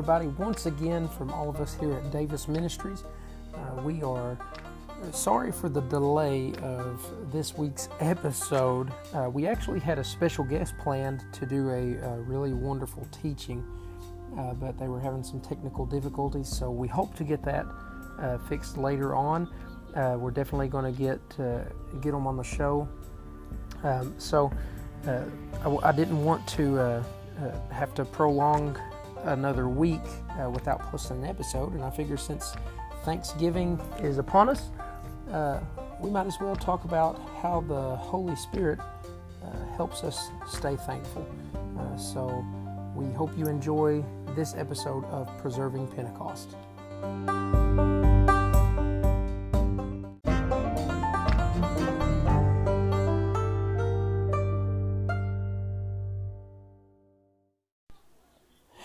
everybody. Once again, from all of us here at Davis Ministries, uh, we are sorry for the delay of this week's episode. Uh, we actually had a special guest planned to do a, a really wonderful teaching, uh, but they were having some technical difficulties, so we hope to get that uh, fixed later on. Uh, we're definitely going to get uh, get them on the show. Um, so uh, I, I, didn't want to have to prolong another week without posting an episode, and I figure since Thanksgiving is upon us, uh, we might as well talk about how the Holy Spirit uh, helps us stay thankful. Uh, so we hope you enjoy this episode of Preserving Pentecost.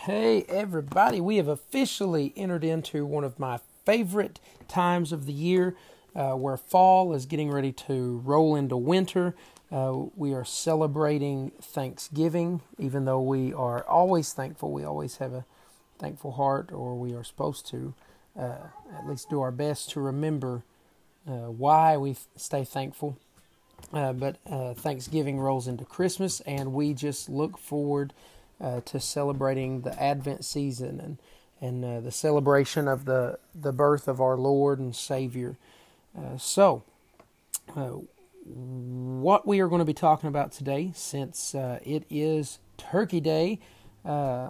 Hey, everybody, we have officially entered into one of my favorite times of the year uh, where fall is getting ready to roll into winter. Uh, we are celebrating Thanksgiving, even though we are always thankful. We always have a thankful heart, or we are supposed to uh, at least do our best to remember uh, why we stay thankful. Uh, but uh, Thanksgiving rolls into Christmas, and we just look forward to celebrating the Advent season and and the celebration of the the birth of our Lord and Savior. Uh, so, uh, what we are going to be talking about today, since uh, it is Turkey Day, uh,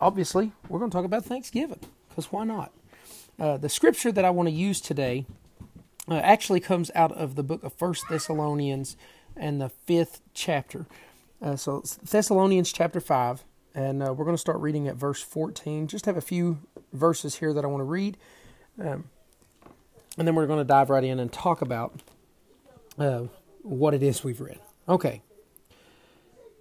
obviously we're going to talk about Thanksgiving, because why not? Uh, the scripture that I want to use today actually comes out of the book of First Thessalonians and the fifth chapter. So, Thessalonians chapter 5, and we're going to start reading at verse 14. Just have a few verses here that I want to read. Um, and then we're going to dive right in and talk about uh, what it is we've read. Okay.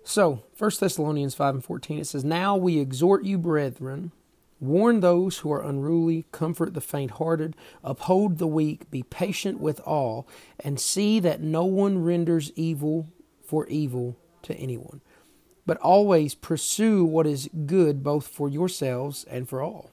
So, 1 Thessalonians 5 and 14, it says, Now we exhort you, brethren, warn those who are unruly, comfort the faint hearted, uphold the weak, be patient with all, and see that no one renders evil for evil to anyone, but always pursue what is good both for yourselves and for all.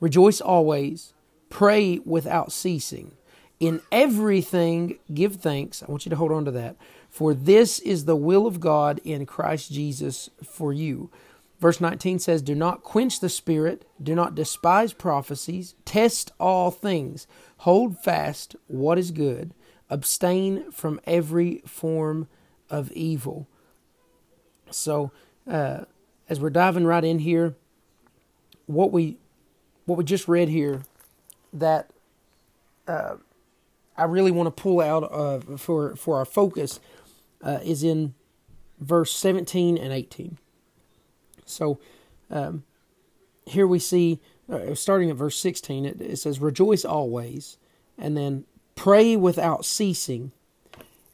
Rejoice always Pray without ceasing. In everything, give thanks. I want you to hold on to that. For this is the will of God in Christ Jesus for you. Verse 19 says, Do not quench the spirit, do not despise prophecies, test all things, hold fast what is good, abstain from every form of evil. So, uh, as we're diving right in here, what we what we just read here that uh, I really want to pull out uh, for for our focus uh, is in verse 17 and 18. So um, here we see, uh, starting at verse 16, it, it says, "Rejoice always," and then pray without ceasing,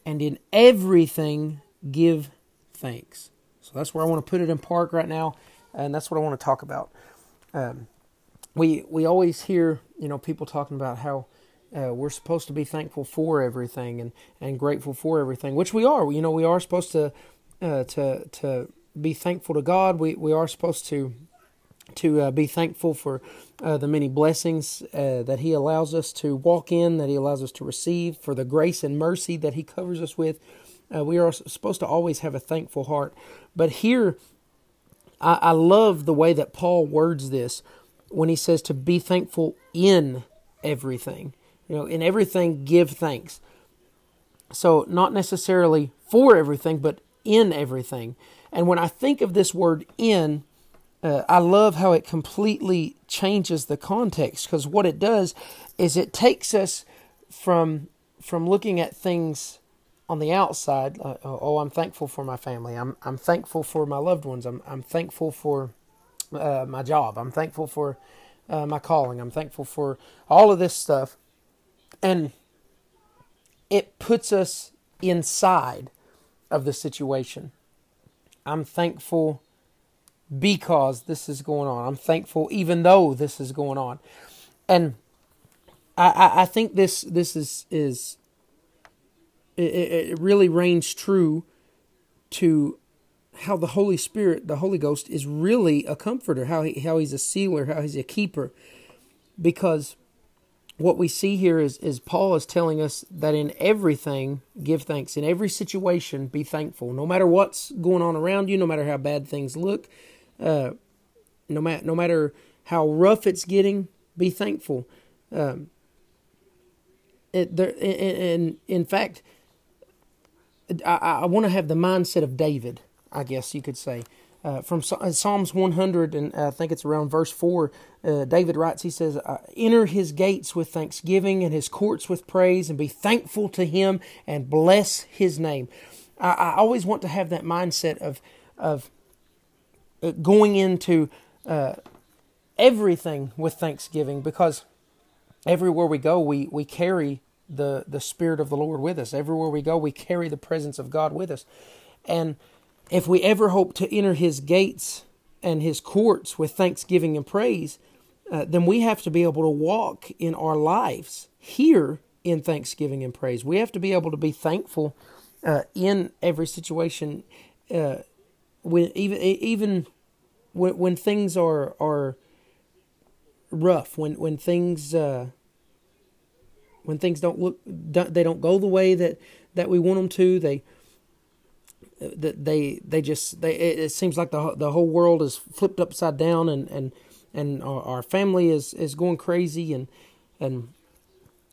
and in everything give thanks. So that's where I want to put it in park right now, and that's what I want to talk about. Um, we we always hear you know people talking about how uh, we're supposed to be thankful for everything and, and grateful for everything, which we are. You know, we are supposed to uh, to to be thankful to God. We we are supposed to to uh, be thankful for uh, the many blessings uh, that He allows us to walk in, that He allows us to receive, for the grace and mercy that He covers us with. Uh, we are supposed to always have a thankful heart. But here, I, I love the way that Paul words this when he says to be thankful in everything. You know, in everything, give thanks. So, not necessarily for everything, but in everything. And when I think of this word in, uh, I love how it completely changes the context because what it does is it takes us from from looking at things on the outside. Uh, oh, I'm thankful for my family. I'm I'm thankful for my loved ones. I'm I'm thankful for uh, my job. I'm thankful for uh, my calling. I'm thankful for all of this stuff. And it puts us inside of the situation. I'm thankful because this is going on. I'm thankful even though this is going on. And I, I think this this is is it, it really reigns true to how the Holy Spirit, the Holy Ghost, is really a comforter. How he, how he's a sealer, how he's a keeper, because what we see here is, is Paul is telling us that in everything, give thanks. In every situation, be thankful. No matter what's going on around you, no matter how bad things look, uh, no, ma- no matter how rough it's getting, be thankful. Um, it, there, and, in fact, I, I want to have the mindset of David, I guess you could say. Uh, from uh, Psalms 100, and I think it's around verse 4, uh, David writes, he says, Enter his gates with thanksgiving and his courts with praise, and be thankful to him and bless his name. I, I always want to have that mindset of, of going into uh, everything with thanksgiving because everywhere we go, we, we carry the, the Spirit of the Lord with us. Everywhere we go, we carry the presence of God with us. And if we ever hope to enter his gates and his courts with thanksgiving and praise, uh, then we have to be able to walk in our lives here in thanksgiving and praise. We have to be able to be thankful uh, in every situation, uh, even even when when things are are rough, when when things uh, when things don't look they don't go the way that that we want them to. They that they they just they it seems like the the whole world is flipped upside down and and and our, our family is is going crazy and and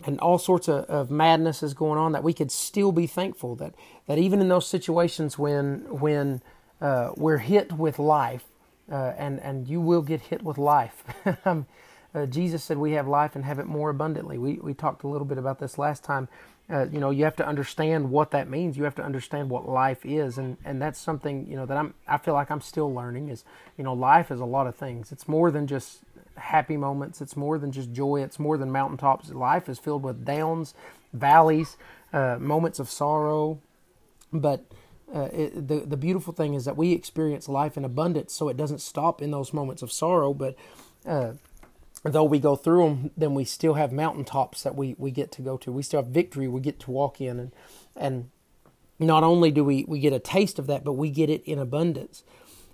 and all sorts of, of madness is going on that we could still be thankful that that even in those situations when when uh, we're hit with life uh, and and you will get hit with life um, uh, Jesus said we have life and have it more abundantly. We we talked a little bit about this last time. Uh, you know, you have to understand what that means. You have to understand what life is, and and that's something you know that I'm. I feel like I'm still learning. Is you know, life is a lot of things. It's more than just happy moments. It's more than just joy. It's more than mountaintops. Life is filled with downs, valleys, uh, moments of sorrow, but. Uh, it, the the beautiful thing is that we experience life in abundance, so it doesn't stop in those moments of sorrow. But uh, though we go through them, then we still have mountaintops that we, we get to go to. We still have victory we get to walk in, and and not only do we, we get a taste of that, but we get it in abundance.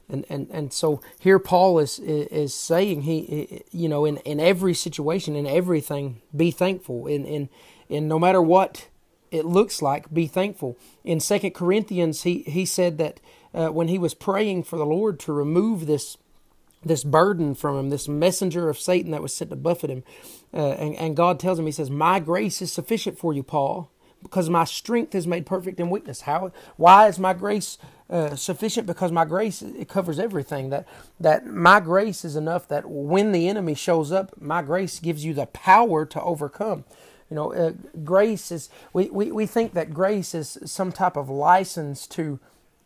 And and and so here Paul is is saying he you know in, in every situation in everything be thankful in in in no matter what it looks like be thankful. In Second Corinthians he he said that uh, when he was praying for the Lord to remove this this burden from him, this messenger of Satan that was sent to buffet him. Uh, and, and God tells him, He says, My grace is sufficient for you, Paul, because my strength is made perfect in weakness. How? Why is my grace uh, sufficient? Because my grace it covers everything. That that my grace is enough. That when the enemy shows up, my grace gives you the power to overcome. You know, uh, grace is. We, we we think that grace is some type of license to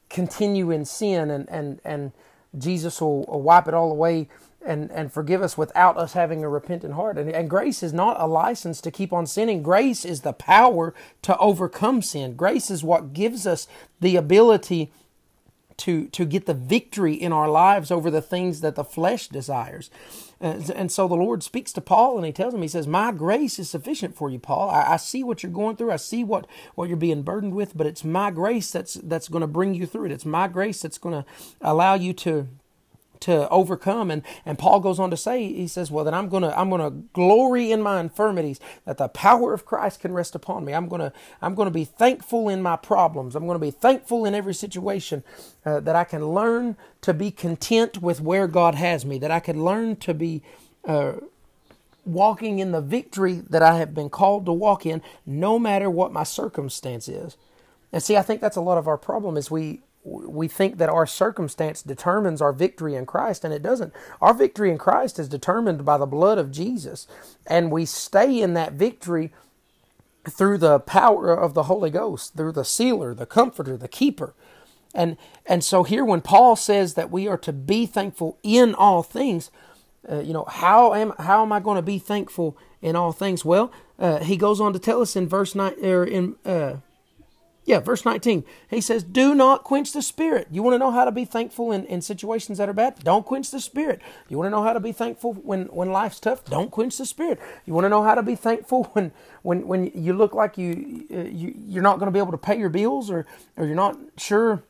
continue in sin and and and Jesus will, will wipe it all away and, and forgive us without us having a repentant heart. And, and grace is not a license to keep on sinning. Grace is the power to overcome sin. Grace is what gives us the ability to, to get the victory in our lives over the things that the flesh desires. And, so the Lord speaks to Paul and he tells him, He says, My grace is sufficient for you, Paul. I, I see what you're going through. I see what, what you're being burdened with, but it's my grace that's, that's going to bring you through it. It's my grace that's going to allow you to to overcome. And, and Paul goes on to say, he says, well, then I'm going to, I'm going to glory in my infirmities that the power of Christ can rest upon me. I'm going to, I'm going to be thankful in my problems. I'm going to be thankful in every situation uh, that I can learn to be content with where God has me, that I can learn to be, uh, walking in the victory that I have been called to walk in, no matter what my circumstance is. And see, I think that's a lot of our problem is we we think that our circumstance determines our victory in Christ, and it doesn't. Our victory in Christ is determined by the blood of Jesus, and we stay in that victory through the power of the Holy Ghost, through the sealer, the comforter, the keeper. And and so here when Paul says that we are to be thankful in all things, uh, you know, how am how am I going to be thankful in all things? Well, uh, he goes on to tell us in verse nine or in uh, yeah, verse 19. He says, Do not quench the spirit. You want to know how to be thankful in, in situations that are bad? Don't quench the spirit. You want to know how to be thankful when, when life's tough? Don't quench the spirit. You want to know how to be thankful when when, when you look like you, uh, you you're not going to be able to pay your bills or, or you're not sure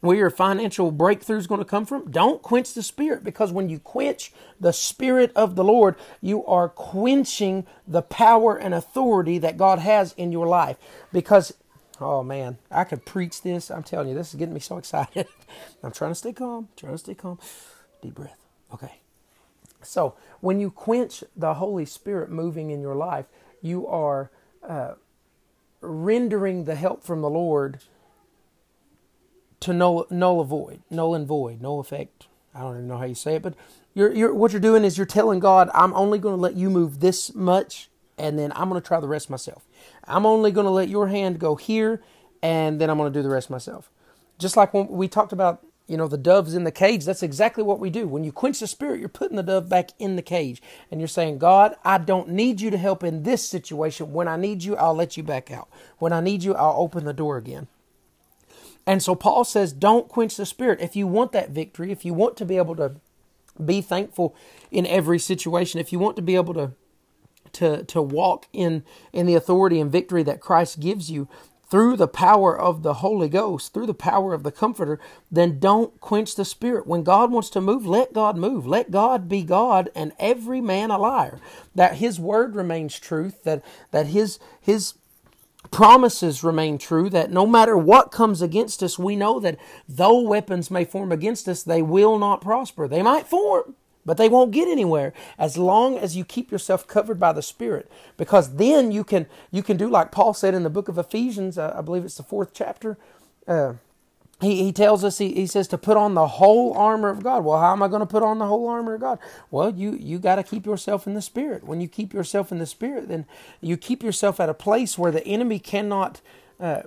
where your financial breakthrough is going to come from. Don't quench the spirit because when you quench the spirit of the Lord, you are quenching the power and authority that God has in your life. Because, oh man, I could preach this. I'm telling you, this is getting me so excited. I'm trying to stay calm, trying to stay calm. Deep breath. Okay. So, when you quench the Holy Spirit moving in your life, you are uh, rendering the help from the Lord to null, null void, null and void, no effect. I don't even know how you say it, but you're, you're, what you're doing is you're telling God, I'm only going to let you move this much, and then I'm going to try the rest myself. I'm only going to let your hand go here, and then I'm going to do the rest myself. Just like when we talked about, you know, the doves in the cage, that's exactly what we do. When you quench the spirit, you're putting the dove back in the cage, and you're saying, God, I don't need you to help in this situation. When I need you, I'll let you back out. When I need you, I'll open the door again. And so Paul says, don't quench the spirit. If you want that victory, if you want to be able to be thankful in every situation, if you want to be able to to to walk in in the authority and victory that Christ gives you through the power of the Holy Ghost, through the power of the Comforter, then don't quench the Spirit. When God wants to move, let God move. Let God be God and every man a liar. That His word remains truth. That that His His promises remain true that no matter what comes against us, we know that though weapons may form against us, they will not prosper. They might form, but they won't get anywhere as long as you keep yourself covered by the Spirit. Because then you can you can do like Paul said in the book of Ephesians, uh, I believe it's the fourth chapter. Uh, he, he tells us he, he says to put on the whole armor of god well how am i going to put on the whole armor of god well you you got to keep yourself in the spirit when you keep yourself in the spirit then you keep yourself at a place where the enemy cannot uh,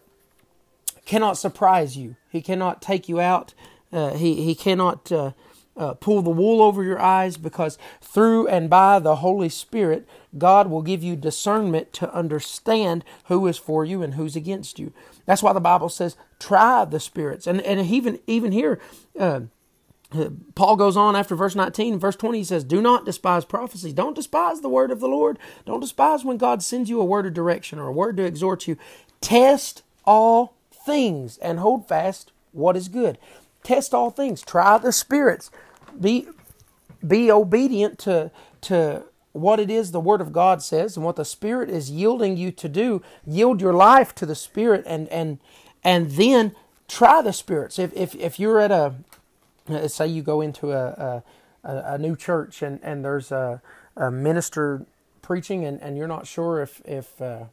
cannot surprise you he cannot take you out uh, he he cannot uh, uh, pull the wool over your eyes because through and by the Holy Spirit, God will give you discernment to understand who is for you and who's against you. That's why the Bible says, try the spirits. And, and even, even here, uh, Paul goes on after verse 19, verse 20, he says, Do not despise prophecy. Don't despise the word of the Lord. Don't despise when God sends you a word of direction or a word to exhort you. Test all things and hold fast what is good. Test all things. Try the spirits. Be be obedient to to what it is the Word of God says and what the Spirit is yielding you to do. Yield your life to the Spirit and and and then try the spirits. If if if you're at a say you go into a a, a new church and and there's a, a minister preaching and, and you're not sure if if uh,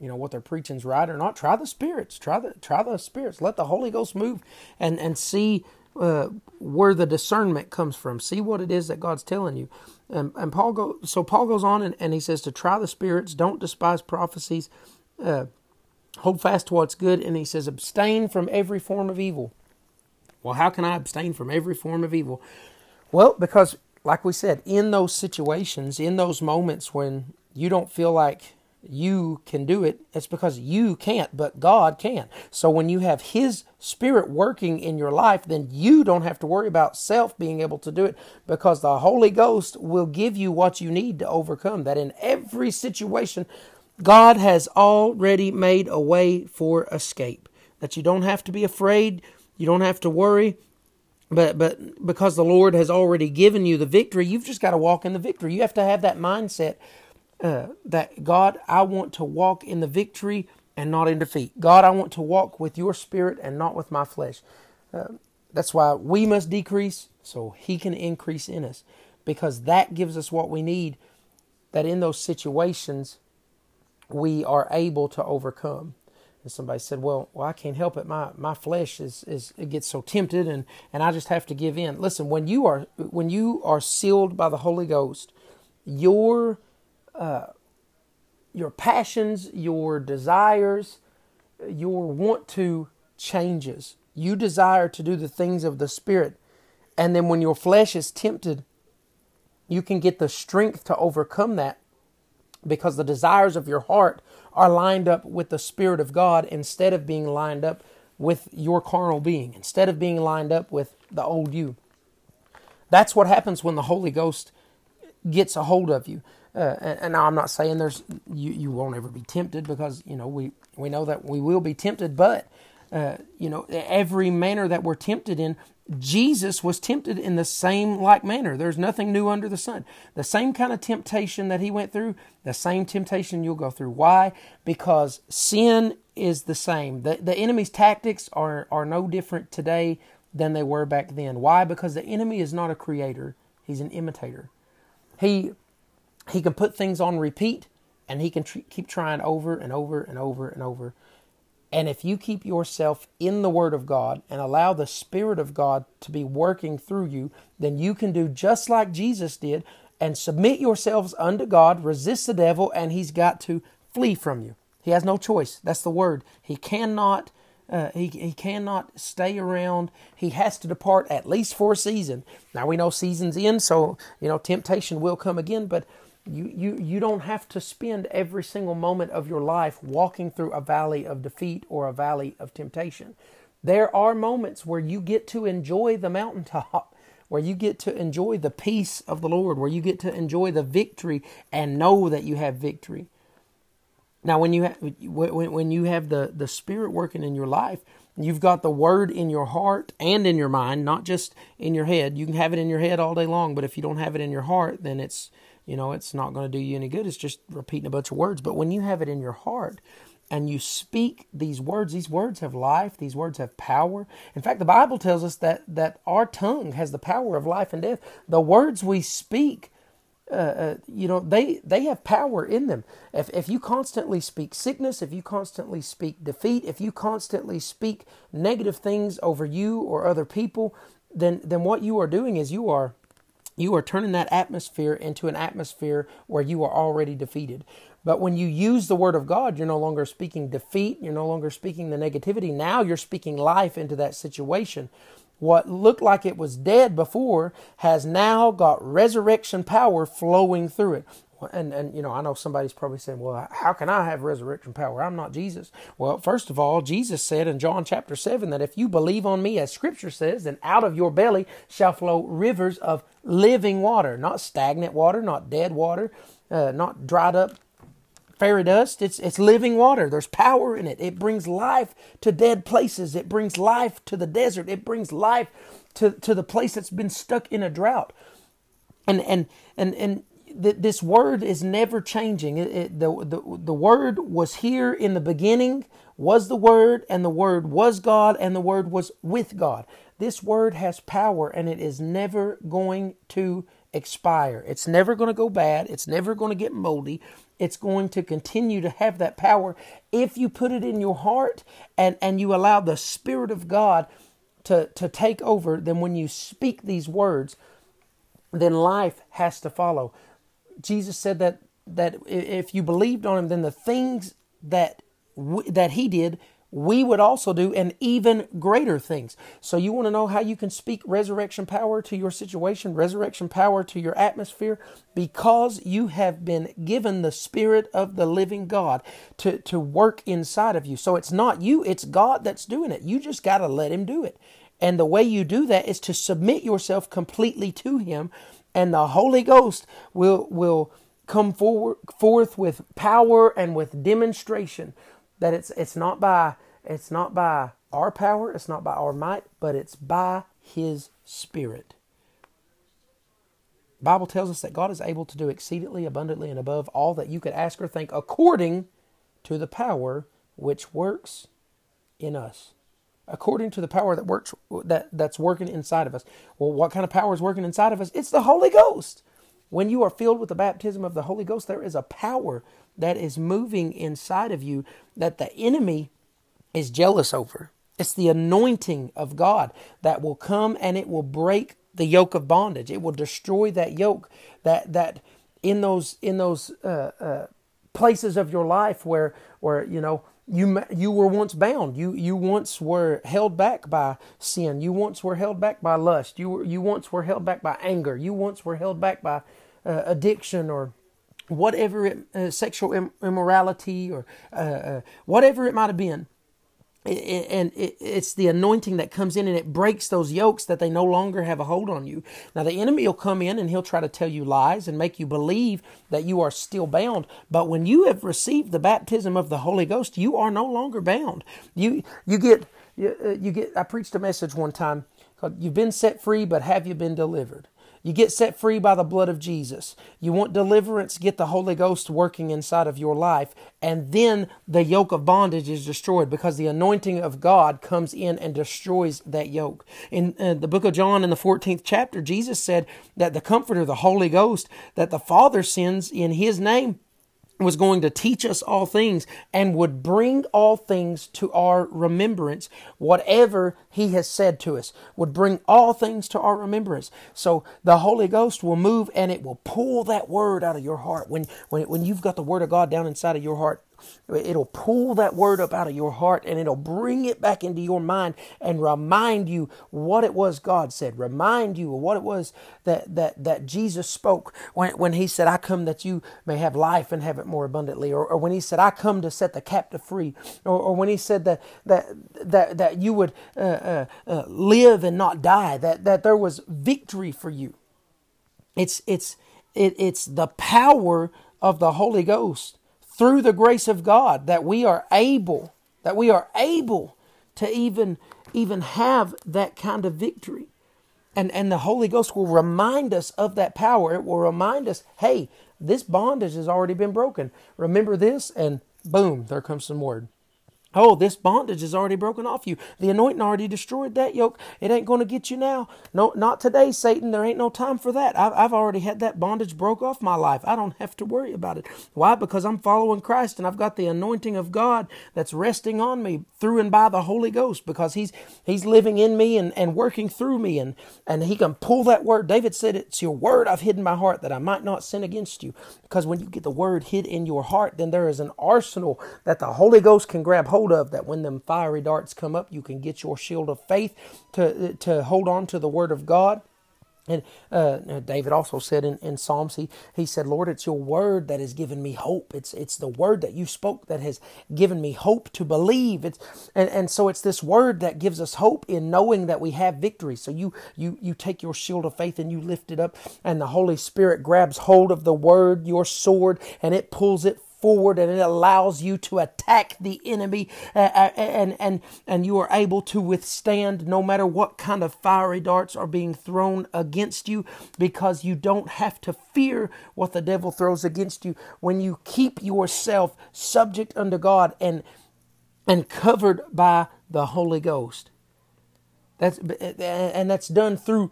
you know what they're preaching is right or not try the spirits try the try the spirits. Let the holy ghost move and and see uh, where the discernment comes from. See what it is that god's telling you. And, and paul go so paul goes on and, and he says to try the spirits don't despise prophecies uh, hold fast to what's good. And he says abstain from every form of evil. Well how can i abstain from every form of evil? Well because like we said in those situations in those moments when you don't feel like you can do it, it's because you can't, but God can. So when you have His Spirit working in your life, then you don't have to worry about self being able to do it because the Holy Ghost will give you what you need to overcome. That in every situation, God has already made a way for escape. That you don't have to be afraid, you don't have to worry. But but because the Lord has already given you the victory, you've just got to walk in the victory. You have to have that mindset uh, that God, I want to walk in the victory and not in defeat. God, I want to walk with your spirit and not with my flesh. Uh, that's why we must decrease so He can increase in us because that gives us what we need that in those situations we are able to overcome. And somebody said, "Well, well, I can't help it. My my flesh is is it gets so tempted, and and I just have to give in." Listen, when you are when you are sealed by the Holy Ghost, your uh, your passions, your desires, your want to changes. You desire to do the things of the Spirit. And then when your flesh is tempted, you can get the strength to overcome that because the desires of your heart are lined up with the Spirit of God instead of being lined up with your carnal being, instead of being lined up with the old you. That's what happens when the Holy Ghost gets a hold of you. Uh, and, and I'm not saying there's you, you won't ever be tempted because you know we we know that we will be tempted, but uh, you know, every manner that we're tempted in, Jesus was tempted in the same like manner. There's nothing new under the sun. The same kind of temptation that he went through, the same temptation you'll go through. Why? Because sin is the same. The, the enemy's tactics are, are no different today than they were back then. Why? Because the enemy is not a creator, he's an imitator. He, he can put things on repeat and he can tr- keep trying over and over and over and over and if you keep yourself in the Word of God and allow the Spirit of God to be working through you, then you can do just like Jesus did and submit yourselves unto God, resist the devil, and he's got to flee from you. He has no choice. That's the word. He cannot. Uh, he, he cannot stay around. He has to depart at least for a season. Now we know seasons end, so you know temptation will come again. But you, you, you don't have to spend every single moment of your life walking through a valley of defeat or a valley of temptation. There are moments where you get to enjoy the mountaintop, where you get to enjoy the peace of the Lord, where you get to enjoy the victory and know that you have victory. Now, when you have, when, when you have the, the Spirit working in your life, you've got the Word in your heart and in your mind, not just in your head. You can have it in your head all day long, but if you don't have it in your heart, then it's you know, it's not going to do you any good. It's just repeating a bunch of words. But when you have it in your heart and you speak these words, these words have life, these words have power. In fact, the Bible tells us that, that our tongue has the power of life and death. The words we speak, uh, uh, you know, they, they have power in them. If, if you constantly speak sickness, if you constantly speak defeat, if you constantly speak negative things over you or other people, then, then what you are doing is you are you are turning that atmosphere into an atmosphere where you are already defeated. But when you use the word of God, you're no longer speaking defeat, you're no longer speaking the negativity. Now you're speaking life into that situation. What looked like it was dead before has now got resurrection power flowing through it and and you know I know somebody's probably saying, well, how can I have resurrection power? I'm not Jesus. Well, first of all, Jesus said in John chapter seven that if you believe on me, as Scripture says, then out of your belly shall flow rivers of living water, not stagnant water, not dead water, uh, not dried up fairy dust. It's it's living water. There's power in it. It brings life to dead places. It brings life to the desert. It brings life to to the place that's been stuck in a drought. And and and and this word is never changing. It, it, the, the, the word was here in the beginning, was the word, and the word was God, and the word was with God. This word has power and it is never going to expire. It's never going to go bad. It's never going to get moldy. It's going to continue to have that power if you put it in your heart and, and you allow the Spirit of God to, to take over. Then, when you speak these words, then life has to follow. Jesus said that that if you believed on him, then the things that that he did, we would also do, and even greater things. So you want to know how you can speak resurrection power to your situation, resurrection power to your atmosphere, because you have been given the Spirit of the living God to to work inside of you. So it's not you, it's God that's doing it. You just got to let Him do it. And the way you do that is to submit yourself completely to Him and the Holy Ghost will will come forward forth with power and with demonstration that it's it's not by it's not by our power, it's not by our might, but it's by his spirit. Bible tells us that God is able to do exceedingly abundantly and above all that you could ask or think according to the power which works in us according to the power that works that that's working inside of us. Well, what kind of power is working inside of us? It's the Holy Ghost. When you are filled with the baptism of the Holy Ghost, there is a power that is moving inside of you that the enemy is jealous over. It's the anointing of God that will come and it will break the yoke of bondage. It will destroy that yoke that that in those in those uh, uh, places of your life where where you know you you were once bound. You you once were held back by sin. You once were held back by lust. You were, you once were held back by anger. You once were held back by uh, addiction or whatever it, uh, sexual immorality or uh, uh whatever it might have been and it's the anointing that comes in and it breaks those yokes that they no longer have a hold on you. Now, the enemy will come in and he'll try to tell you lies and make you believe that you are still bound. But when you have received the baptism of the Holy Ghost, you are no longer bound. You, you get, you, uh, you get. I preached a message one time called "You've been set free, but have you been delivered?" You get set free by the blood of Jesus. You want deliverance, get the Holy Ghost working inside of your life, and then the yoke of bondage is destroyed because the anointing of God comes in and destroys that yoke. In uh, the book of John, in the 14th chapter, Jesus said that the Comforter, the Holy Ghost, that the Father sends in His name, was going to teach us all things and would bring all things to our remembrance whatever he has said to us would bring all things to our remembrance. So the holy ghost will move and it will pull that word out of your heart. When when, when you've got the word of god down inside of your heart It'll pull that word up out of your heart and it'll bring it back into your mind and remind you what it was God said. Remind you of what it was that, that, that Jesus spoke when, when he said, I come that you may have life and have it more abundantly. Or, or when he said, I come to set the captive free. Or, or when he said that, that, that, that you would uh, uh, uh, live and not die, that, that there was victory for you. It's, it's, it, it's the power of the Holy Ghost through the grace of God that we are able, that we are able to even, even have that kind of victory. And, and the Holy Ghost will remind us of that power. It will remind us, hey, this bondage has already been broken. Remember this, and boom, there comes some word. Oh, this bondage is already broken off you. The anointing already destroyed that yoke. It ain't going to get you now. No, not today, Satan. There ain't no time for that. I've, I've already had that bondage broke off my life. I don't have to worry about it. Why? Because I'm following Christ and I've got the anointing of God that's resting on me through and by the Holy Ghost because He's He's living in me and, and working through me and, and He can pull that word. David said, It's your word I've hidden my heart that I might not sin against you. Because when you get the word hid in your heart, then there is an arsenal that the Holy Ghost can grab hold hold of that when them fiery darts come up, you can get your shield of faith to, to hold on to the word of God. And uh, David also said in, in Psalms, he, he said, Lord, it's your word that has given me hope. It's, it's the word that you spoke that has given me hope to believe. It's, and, and so it's this word that gives us hope in knowing that we have victory. So you, you, you take your shield of faith and you lift it up, and the Holy Spirit grabs hold of the word, your sword, and it pulls it forward and it allows you to attack the enemy uh, uh, and and and you are able to withstand no matter what kind of fiery darts are being thrown against you because you don't have to fear what the devil throws against you. When you keep yourself subject unto God and and covered by the Holy Ghost that's and that's done through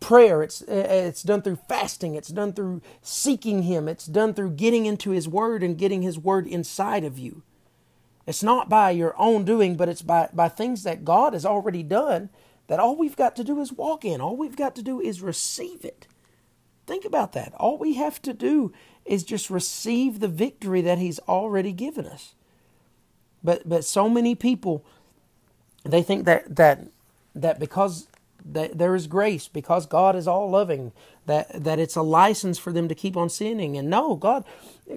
prayer. It's it's done through fasting. It's done through seeking Him. It's done through getting into His Word and getting His Word inside of you. It's not by your own doing, but it's by, by things that God has already done that all we've got to do is walk in. All we've got to do is receive it. Think about that. All we have to do is just receive the victory that He's already given us. But but so many people they think that that that because that there is grace because God is all loving, that, that it's a license for them to keep on sinning. And no, God,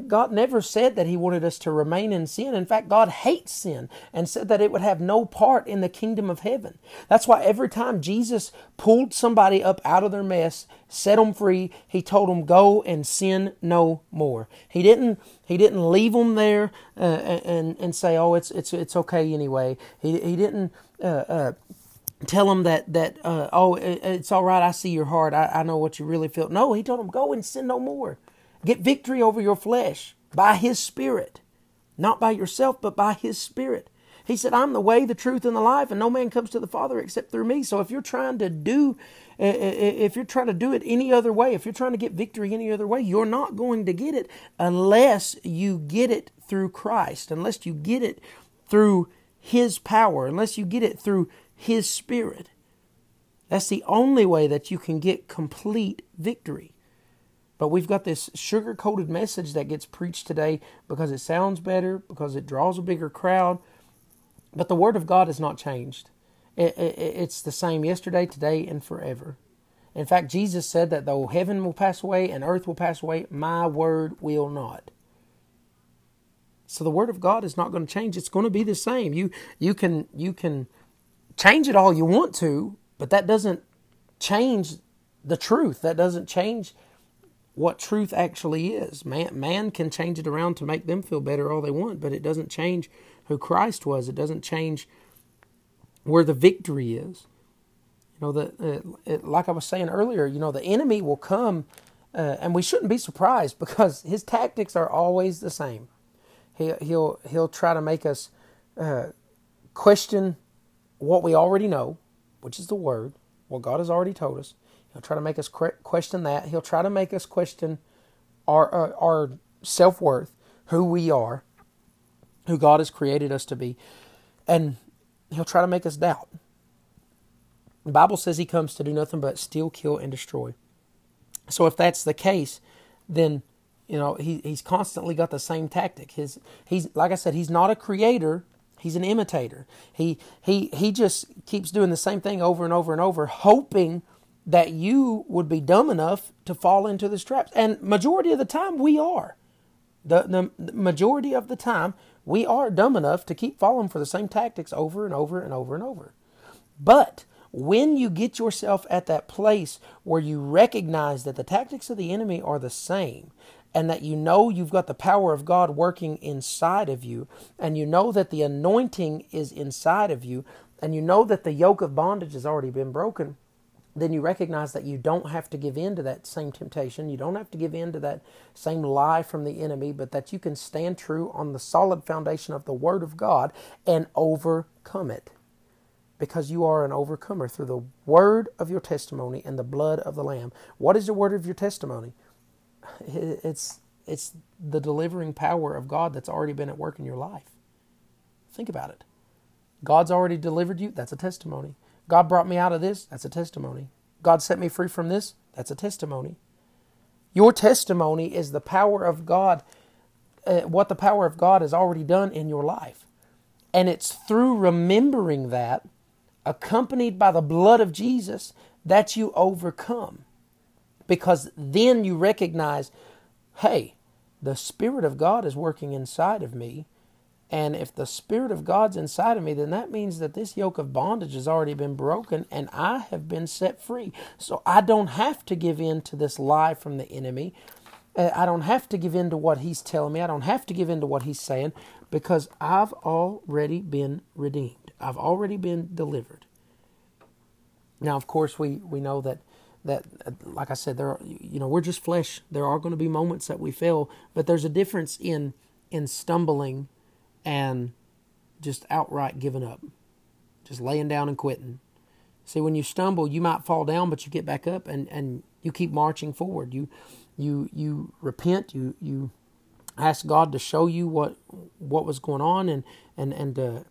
God never said that He wanted us to remain in sin. In fact, God hates sin and said that it would have no part in the kingdom of heaven. That's why every time Jesus pulled somebody up out of their mess, set them free, He told them, "Go and sin no more." He didn't. He didn't leave them there uh, and and say, "Oh, it's it's it's okay anyway." He he didn't. Uh, uh, tell him that that uh, oh it's all right i see your heart I, I know what you really feel. No he told him go and sin no more. Get victory over your flesh by his spirit not by yourself but by his spirit. He said i'm the way the truth and the life and no man comes to the father except through me. So if you're trying to do if you're trying to do it any other way if you're trying to get victory any other way you're not going to get it unless you get it through christ unless you get it through his power unless you get it through his Spirit. That's the only way that you can get complete victory. But we've got this sugar coated message that gets preached today because it sounds better, because it draws a bigger crowd. But the Word of God has not changed. It's the same yesterday, today, and forever. In fact, Jesus said that though heaven will pass away and earth will pass away, my word will not. So the word of God is not going to change. It's going to be the same. You you can you can change it all you want to, but that doesn't change the truth. That doesn't change what truth actually is. Man, man can change it around to make them feel better all they want, but it doesn't change who Christ was. It doesn't change where the victory is. You know, the uh, like I was saying earlier, you know, the enemy will come, uh, and we shouldn't be surprised because his tactics are always the same. He, he'll he'll try to make us uh, question what we already know, which is the word, what God has already told us. He'll try to make us question that. He'll try to make us question our uh, our self worth, who we are, who God has created us to be, and he'll try to make us doubt. The Bible says he comes to do nothing but steal, kill, and destroy. So if that's the case, then you know he he's constantly got the same tactic. His he's like I said, he's not a creator. He's an imitator. He he he just keeps doing the same thing over and over and over, hoping that you would be dumb enough to fall into this trap. And majority of the time we are. The, the majority of the time we are dumb enough to keep falling for the same tactics over and over and over and over. But when you get yourself at that place where you recognize that the tactics of the enemy are the same and that you know you've got the power of God working inside of you and you know that the anointing is inside of you and you know that the yoke of bondage has already been broken then you recognize that you don't have to give in to that same temptation. You don't have to give in to that same lie from the enemy, but that you can stand true on the solid foundation of the Word of God and overcome it. Because you are an overcomer through the word of your testimony and the blood of the Lamb. What is the word of your testimony? It's, it's the delivering power of God that's already been at work in your life. Think about it. God's already delivered you, that's a testimony. God brought me out of this, that's a testimony. God set me free from this, that's a testimony. Your testimony is the power of God, uh, what the power of God has already done in your life. And it's through remembering that, accompanied by the blood of Jesus, that you overcome. Because then you recognize, hey, the Spirit of God is working inside of me and if the Spirit of God's inside of me, then that means that this yoke of bondage has already been broken and I have been set free. So I don't have to give in to this lie from the enemy. Uh, I don't have to give in to what he's telling me. I don't have to give in to what he's saying because I've already been redeemed. I've already been delivered. Now, of course, we, we know that that like I said, there are, you know we're just flesh. There are going to be moments that we fail, but there's a difference in in stumbling and just outright giving up, just laying down and quitting. See, when you stumble, you might fall down, but you get back up and, and you keep marching forward. You you you repent. You you ask God to show you what what was going on and and and to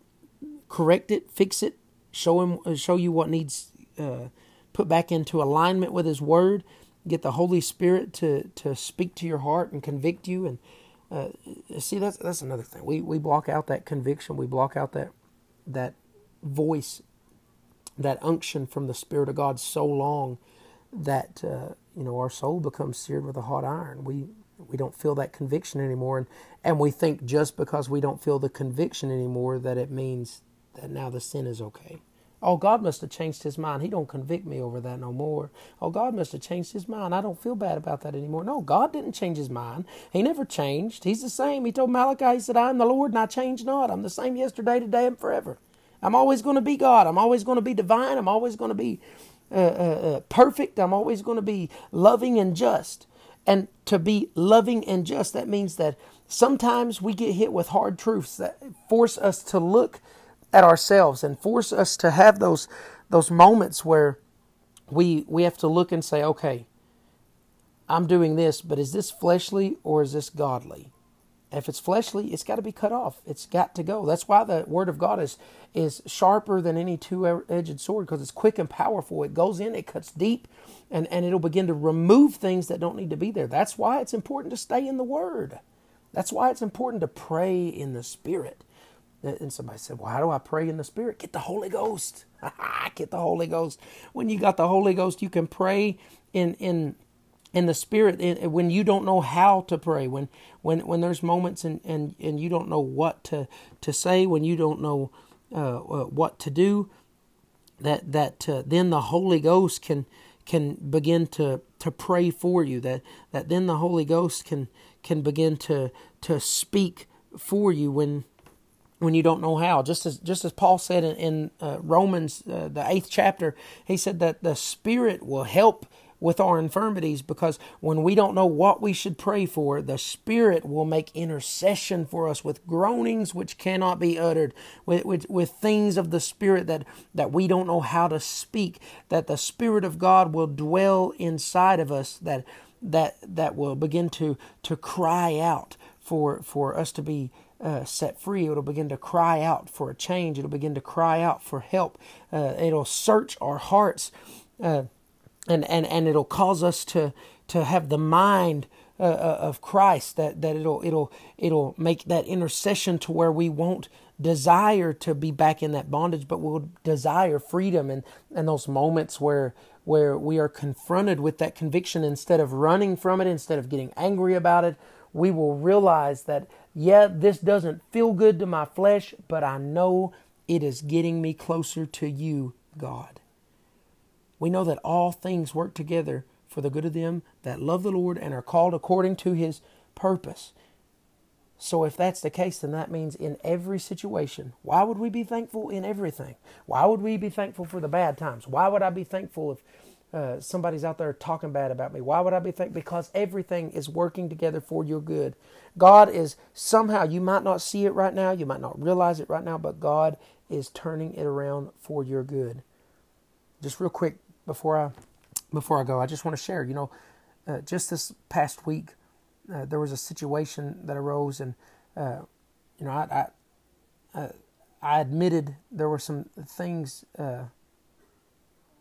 correct it, fix it, show him show you what needs uh, put back into alignment with His Word. Get the Holy Spirit to to speak to your heart and convict you and uh, see, that's that's another thing. We we block out that conviction. We block out that that voice, that unction from the Spirit of God so long that uh, you know our soul becomes seared with a hot iron. We we don't feel that conviction anymore, and and we think just because we don't feel the conviction anymore that it means that now the sin is okay. Oh, God must have changed his mind. He don't convict me over that no more. Oh, God must have changed his mind. I don't feel bad about that anymore. No, God didn't change his mind. He never changed. He's the same. He told Malachi, he said, I am the Lord and I change not. I'm the same yesterday, today, and forever. I'm always going to be God. I'm always going to be divine. I'm always going to be uh, uh, uh, perfect. I'm always going to be loving and just. And to be loving and just, that means that sometimes we get hit with hard truths that force us to look at ourselves and force us to have those those moments where we we have to look and say, okay, I'm doing this, but is this fleshly or is this godly? If it's fleshly, it's got to be cut off. It's got to go. That's why the word of God is is sharper than any two-edged sword because it's quick and powerful. It goes in, it cuts deep, and and it'll begin to remove things that don't need to be there. That's why it's important to stay in the word. That's why it's important to pray in the spirit. And somebody said, Well, how do I pray in the Spirit? Get the Holy Ghost. Get the Holy Ghost. When you got the Holy Ghost, you can pray in in in the Spirit in, when you don't know how to pray. When when when there's moments and and, and you don't know what to to say. When you don't know uh, uh, what to do. That that uh, then the Holy Ghost can can begin to to pray for you. That that then the Holy Ghost can can begin to to speak for you when when you don't know how. Just as just as Paul said in, in uh, Romans, uh, the eighth chapter, he said that the Spirit will help with our infirmities because when we don't know what we should pray for, the Spirit will make intercession for us with groanings which cannot be uttered, with, with, with things of the Spirit that, that we don't know how to speak, that the Spirit of God will dwell inside of us, that that that will begin to to cry out for for us to be uh, set free. It'll begin to cry out for a change. It'll begin to cry out for help. Uh, it'll search our hearts, uh, and and and it'll cause us to to have the mind uh, uh, of Christ. That that it'll it'll it'll make that intercession to where we won't desire to be back in that bondage, but we'll desire freedom and and those moments where where we are confronted with that conviction instead of running from it, instead of getting angry about it, we will realize that yeah, this doesn't feel good to my flesh, but I know it is getting me closer to you, God. We know that all things work together for the good of them that love the Lord and are called according to his purpose. So, if that's the case, then that means in every situation, why would we be thankful in everything? Why would we be thankful for the bad times? Why would I be thankful if uh, somebody's out there talking bad about me. Why would I be thinking? Because everything is working together for your good. God is somehow, you might not see it right now, you might not realize it right now, but God is turning it around for your good. Just real quick before I before I go, I just want to share. You know, uh, just this past week, uh, there was a situation that arose, and uh, you know, I I, uh, I admitted there were some things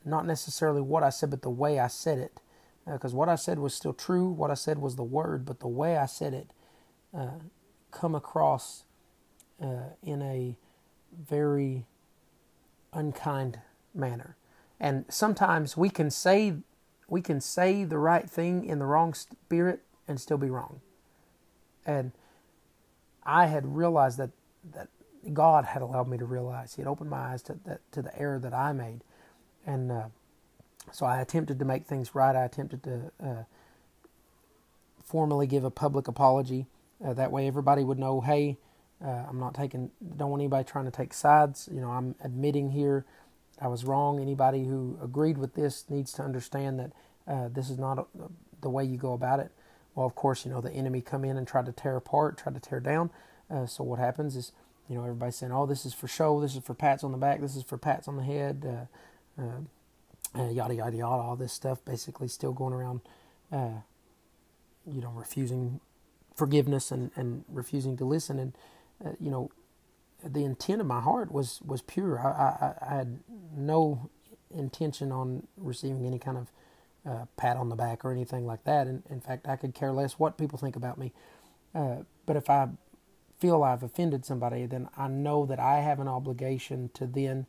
not necessarily what I said, but the way I said it. Because uh, what I said was still true, what I said was the word, but the way I said it uh, come across uh, in a very unkind manner. And sometimes we can say we can say the right thing in the wrong spirit and still be wrong. And I had realized that that God had allowed me to realize. He had opened my eyes to that to the error that I made and uh, so I attempted to make things right. I attempted to uh, formally give a public apology. Uh, that way, everybody would know, hey, uh, I'm not taking. Don't want anybody trying to take sides. You know, I'm admitting here I was wrong. Anybody who agreed with this needs to understand that uh, this is not a, the way you go about it. Well, of course, you know the enemy come in and try to tear apart, try to tear down. Uh, so what happens is, you know, everybody's saying, "Oh, this is for show. This is for pats on the back. This is for pats on the head." Uh, uh, yada yada yada, all this stuff basically still going around, uh, you know, refusing forgiveness and, and refusing to listen. And, uh, you know, the intent of my heart was, was pure. I, I, I had no intention on receiving any kind of uh, pat on the back or anything like that. And in fact, I could care less what people think about me. Uh, but if I feel I've offended somebody, then I know that I have an obligation to then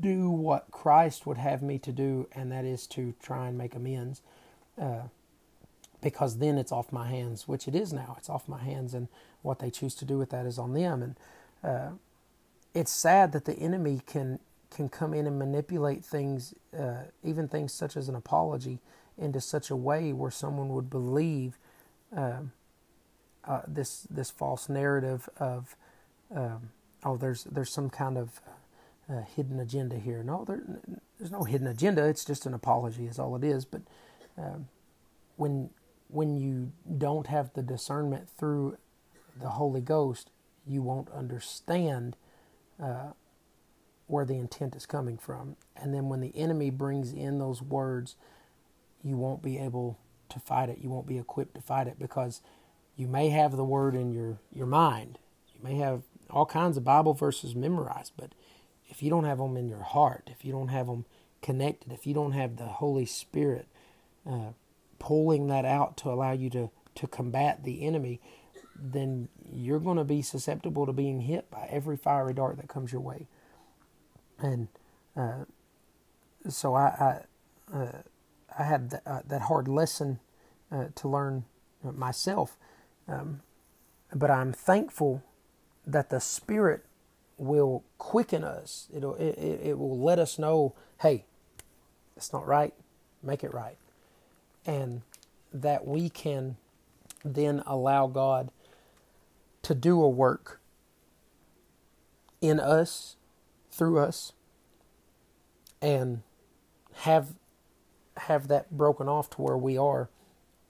do what Christ would have me to do, and that is to try and make amends. Uh, because then it's off my hands, which it is now. It's off my hands, and what they choose to do with that is on them. And uh, it's sad that the enemy can can come in and manipulate things, uh, even things such as an apology, into such a way where someone would believe uh, uh this this false narrative of um, oh, there's there's some kind of hidden agenda here. No, there, there's no hidden agenda. It's just an apology, is all it is. But um, when when you don't have the discernment through the Holy Ghost, you won't understand uh, where the intent is coming from. And then when the enemy brings in those words, you won't be able to fight it. You won't be equipped to fight it because you may have the word in your, your mind. You may have all kinds of Bible verses memorized, but if you don't have them in your heart, if you don't have them connected, if you don't have the Holy Spirit uh, pulling that out to allow you to, to combat the enemy, then you're going to be susceptible to being hit by every fiery dart that comes your way. And uh, so I I, uh, I had th- uh, that hard lesson uh, to learn myself, um, but I'm thankful that the Spirit will quicken us. It'll it, it will let us know, hey, it's not right. Make it right, and that we can then allow God to do a work in us, through us, and have have that broken off to where we are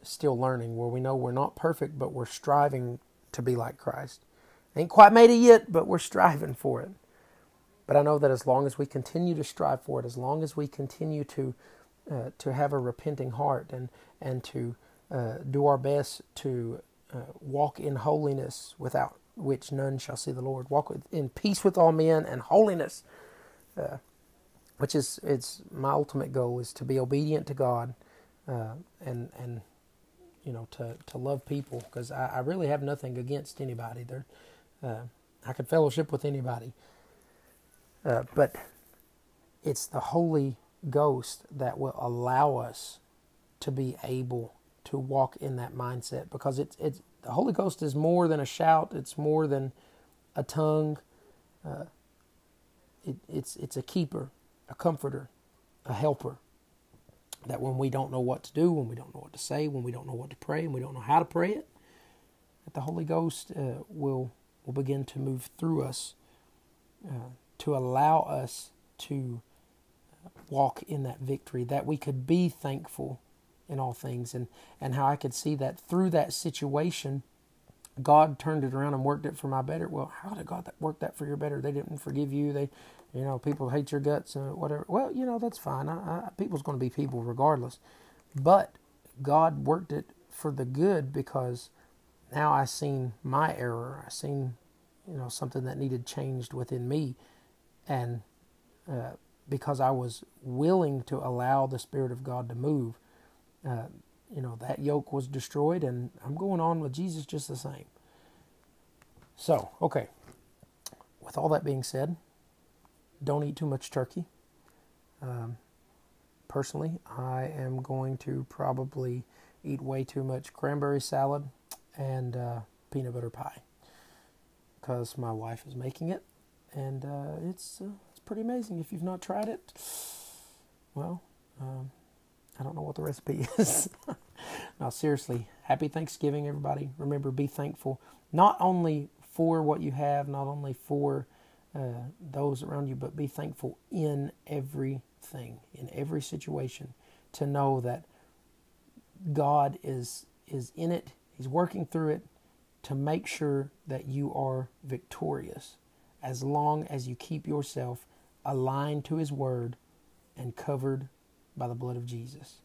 still learning, where we know we're not perfect, but we're striving to be like Christ. Ain't quite made it yet, but we're striving for it. But I know that as long as we continue to strive for it, as long as we continue to uh, to have a repenting heart and and to uh, do our best to uh, walk in holiness without which none shall see the Lord. Walk with, in peace with all men and holiness, uh, which is it's my ultimate goal is to be obedient to God uh, and and you know to to love people because I, I, really have nothing against anybody. There, uh, I could fellowship with anybody, but it's the Holy Ghost that will allow us to be able to walk in that mindset because it's it's the Holy Ghost is more than a shout. It's more than a tongue. Uh, it, it's it's a keeper, a comforter, a helper. That when we don't know what to do, when we don't know what to say, when we don't know what to pray, and we don't know how to pray it, that the Holy Ghost uh, will will begin to move through us uh, to allow us to walk in that victory, that we could be thankful in all things, and, and how I could see that through that situation, God turned it around and worked it for my better. Well, how did God work that for your better? They didn't forgive you. They, you know, people hate your guts and whatever. Well, you know, that's fine. I, I, people's going to be people regardless. But God worked it for the good because now I seen my error. I seen, you know, something that needed changed within me, and uh, because I was willing to allow the Spirit of God to move, uh, you know, that yoke was destroyed, and I'm going on with Jesus just the same. So, okay. With all that being said, don't eat too much turkey. Um, personally, I am going to probably eat way too much cranberry salad and uh, peanut butter pie because my wife is making it, and uh, it's uh, pretty amazing. If you've not tried it, well, um, I don't know what the recipe is. now, seriously, happy Thanksgiving, everybody. Remember, be thankful not only for what you have, not only for uh, those around you, but be thankful in everything, in every situation, to know that God is is in it. He's working through it to make sure that you are victorious as long as you keep yourself aligned to His Word, and covered by the blood of Jesus.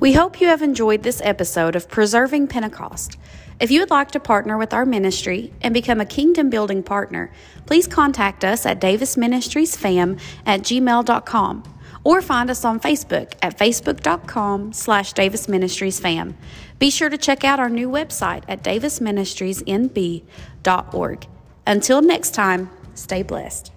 We hope you have enjoyed this episode of Preserving Pentecost. If you would like to partner with our ministry and become a kingdom building partner, please contact us at davisministriesfam at gmail.com or find us on Facebook at facebook.com slash davisministriesfam. Be sure to check out our new website at davisministriesnb.org. Until next time, stay blessed.